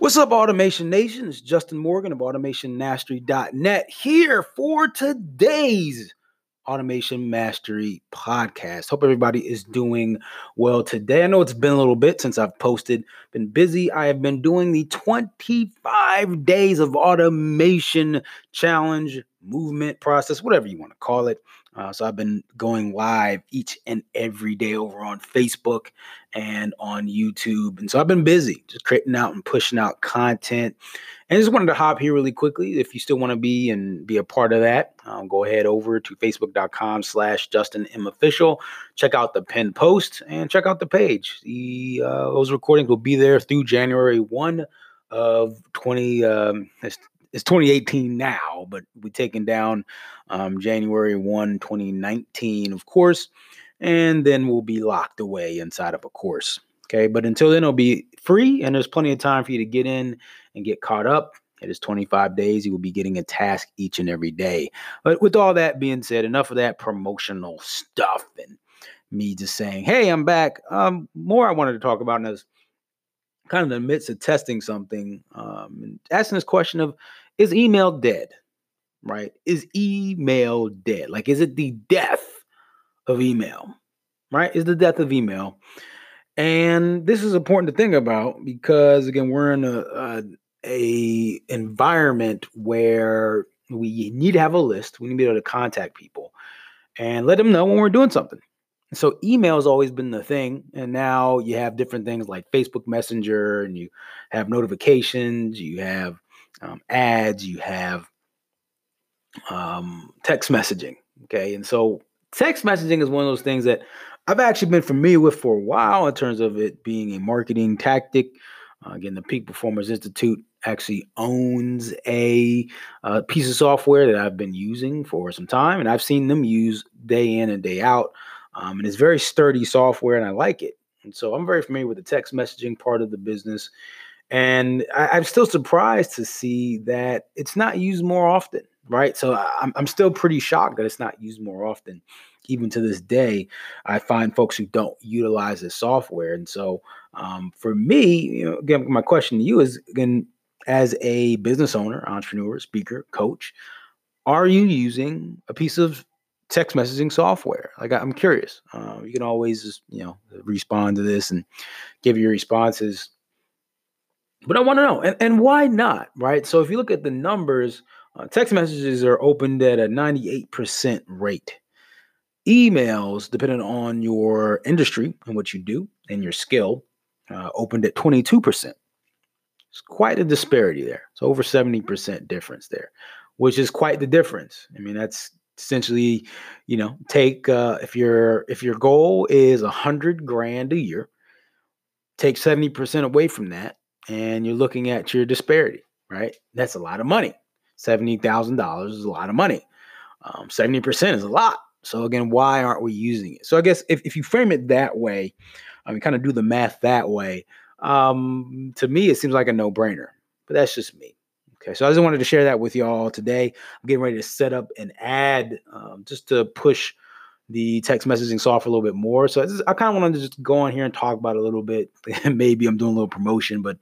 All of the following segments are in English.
What's up, Automation Nation? It's Justin Morgan of AutomationMastery.net here for today's Automation Mastery podcast. Hope everybody is doing well today. I know it's been a little bit since I've posted, been busy. I have been doing the 25 days of automation challenge, movement process, whatever you want to call it. Uh, so I've been going live each and every day over on Facebook and on YouTube. And so I've been busy just creating out and pushing out content. And I just wanted to hop here really quickly. If you still want to be and be a part of that, um, go ahead over to facebook.com slash Justin M Official. Check out the pinned post and check out the page. The uh, those recordings will be there through January 1 of 20 um, it's 2018 now, but we taken down um, January 1, 2019, of course, and then we'll be locked away inside of a course. Okay, but until then, it'll be free, and there's plenty of time for you to get in and get caught up. It is 25 days. You will be getting a task each and every day. But with all that being said, enough of that promotional stuff and me just saying, "Hey, I'm back." Um, more I wanted to talk about is kind of in the midst of testing something, um, and asking this question of is email dead? Right? Is email dead? Like, is it the death of email? Right? Is the death of email? And this is important to think about because again, we're in a, a, a environment where we need to have a list. We need to be able to contact people and let them know when we're doing something. So email has always been the thing, and now you have different things like Facebook Messenger, and you have notifications, you have um, ads, you have um, text messaging. Okay, and so text messaging is one of those things that I've actually been familiar with for a while in terms of it being a marketing tactic. Uh, again, the Peak performers Institute actually owns a uh, piece of software that I've been using for some time, and I've seen them use day in and day out. Um, and it's very sturdy software, and I like it. And so I'm very familiar with the text messaging part of the business. And I, am still surprised to see that it's not used more often, right? So I'm, I'm still pretty shocked that it's not used more often. Even to this day, I find folks who don't utilize this software. And so um, for me, you know, again, my question to you is again, as a business owner, entrepreneur, speaker, coach, are you using a piece of text messaging software? Like I'm curious. Uh, you can always you know respond to this and give your responses. But I want to know, and, and why not, right? So if you look at the numbers, uh, text messages are opened at a 98% rate. Emails, depending on your industry and what you do and your skill, uh, opened at 22%. It's quite a disparity there. It's over 70% difference there, which is quite the difference. I mean, that's essentially, you know, take uh, if your if your goal is a hundred grand a year, take 70% away from that, and you're looking at your disparity, right? That's a lot of money. $70,000 is a lot of money. Um, 70% is a lot. So again, why aren't we using it? So I guess if, if you frame it that way, I mean, kind of do the math that way, um, to me, it seems like a no brainer, but that's just me. Okay, so I just wanted to share that with y'all today. I'm getting ready to set up an ad um, just to push the text messaging software a little bit more. So I kind of wanted to just go on here and talk about a little bit. Maybe I'm doing a little promotion, but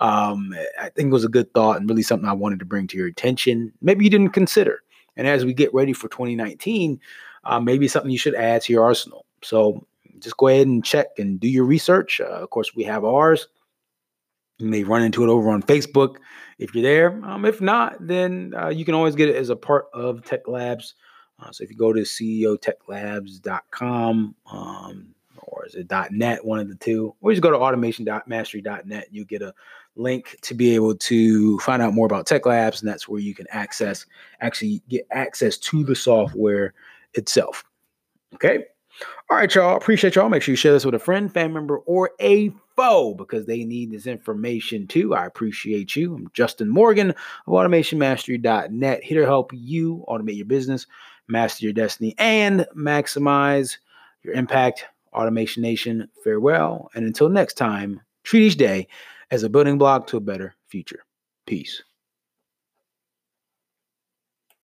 um, I think it was a good thought and really something I wanted to bring to your attention. Maybe you didn't consider. And as we get ready for 2019, uh, maybe something you should add to your arsenal. So just go ahead and check and do your research. Uh, of course, we have ours. You may run into it over on Facebook if you're there. Um, if not, then uh, you can always get it as a part of Tech Labs. Uh, so if you go to ceotechlabs.com um, or is it .net, one of the two, or you just go to automation.mastery.net, you get a link to be able to find out more about Tech Labs, and that's where you can access actually get access to the software itself. Okay. All right, y'all. Appreciate y'all. Make sure you share this with a friend, family member, or a foe because they need this information too. I appreciate you. I'm Justin Morgan of AutomationMastery.net here to help you automate your business, master your destiny, and maximize your impact. Automation Nation, farewell. And until next time, treat each day as a building block to a better future. Peace.